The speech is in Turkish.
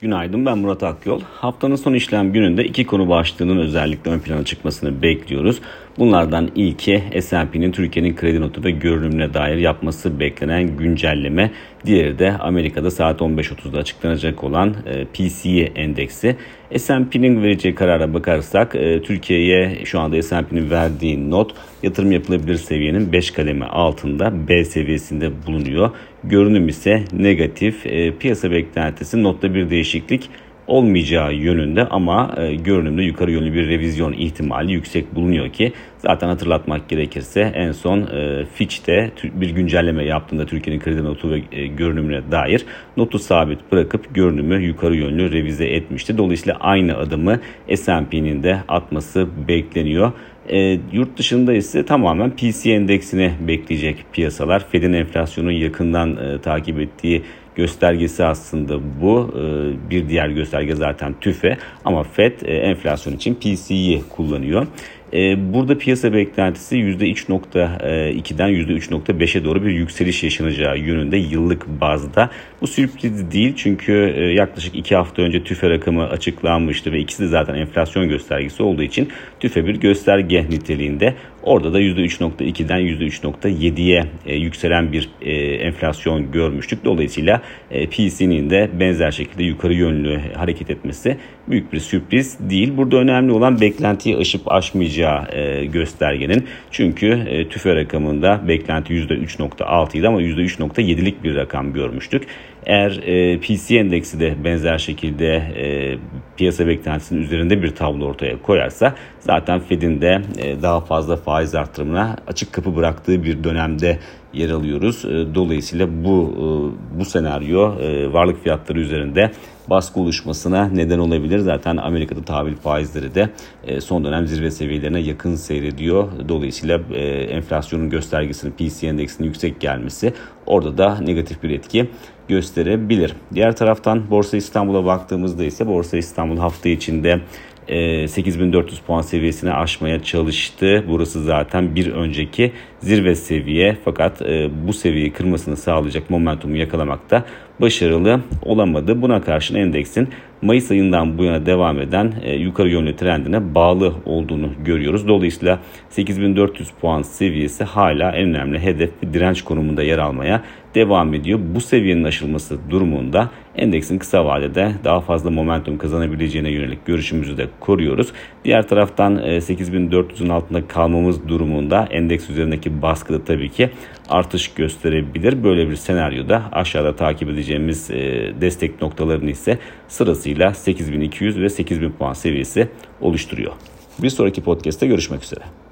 Günaydın ben Murat Akyol. Haftanın son işlem gününde iki konu başlığının özellikle ön plana çıkmasını bekliyoruz. Bunlardan ilki S&P'nin Türkiye'nin kredi notu ve görünümüne dair yapması beklenen güncelleme. Diğeri de Amerika'da saat 15.30'da açıklanacak olan e, PCE endeksi. S&P'nin vereceği karara bakarsak e, Türkiye'ye şu anda S&P'nin verdiği not yatırım yapılabilir seviyenin 5 kademe altında B seviyesinde bulunuyor. Görünüm ise negatif. E, piyasa beklentisi notta bir değişiklik olmayacağı yönünde ama e, görünümde yukarı yönlü bir revizyon ihtimali yüksek bulunuyor ki zaten hatırlatmak gerekirse en son e, Fitch'te bir güncelleme yaptığında Türkiye'nin kredi notu ve e, görünümüne dair notu sabit bırakıp görünümü yukarı yönlü revize etmişti. Dolayısıyla aynı adımı S&P'nin de atması bekleniyor. E, yurt dışında ise tamamen PC endeksini bekleyecek piyasalar. Fed'in enflasyonu yakından e, takip ettiği göstergesi aslında bu. E, bir diğer gösterge zaten TÜFE ama Fed e, enflasyon için PC'yi kullanıyor. E, burada piyasa beklentisi %3.2'den %3.5'e doğru bir yükseliş yaşanacağı yönünde yıllık bazda. Bu sürpriz değil çünkü yaklaşık 2 hafta önce TÜFE rakamı açıklanmıştı ve ikisi de zaten enflasyon göstergesi olduğu için TÜFE bir gösterge niteliğinde. Orada da %3.2'den %3.7'ye yükselen bir enflasyon görmüştük. Dolayısıyla PC'nin de benzer şekilde yukarı yönlü hareket etmesi büyük bir sürpriz değil. Burada önemli olan beklentiyi aşıp aşmayacağı göstergenin. Çünkü TÜFE rakamında beklenti %3.6 idi ama %3.7'lik bir rakam görmüştük. Eğer e, PC endeksi de benzer şekilde e, piyasa beklentisinin üzerinde bir tablo ortaya koyarsa zaten Fed'in de e, daha fazla faiz artırımına açık kapı bıraktığı bir dönemde yer alıyoruz. E, dolayısıyla bu e, bu senaryo e, varlık fiyatları üzerinde baskı oluşmasına neden olabilir. Zaten Amerika'da tahvil faizleri de son dönem zirve seviyelerine yakın seyrediyor. Dolayısıyla enflasyonun göstergesinin PC endeksinin yüksek gelmesi orada da negatif bir etki gösterebilir. Diğer taraftan Borsa İstanbul'a baktığımızda ise Borsa İstanbul hafta içinde 8400 puan seviyesini aşmaya çalıştı. Burası zaten bir önceki zirve seviye fakat bu seviyeyi kırmasını sağlayacak momentumu yakalamakta başarılı olamadı. Buna karşın endeksin Mayıs ayından bu yana devam eden e, yukarı yönlü trendine bağlı olduğunu görüyoruz. Dolayısıyla 8400 puan seviyesi hala en önemli hedef ve direnç konumunda yer almaya devam ediyor. Bu seviyenin aşılması durumunda endeksin kısa vadede daha fazla momentum kazanabileceğine yönelik görüşümüzü de koruyoruz. Diğer taraftan 8400'ün e, altında kalmamız durumunda endeks üzerindeki baskı da tabii ki artış gösterebilir. Böyle bir senaryoda aşağıda takip edeceğimiz e, destek noktalarını ise sırasıyla 8200 ve 8000 puan seviyesi oluşturuyor. Bir sonraki podcast'te görüşmek üzere.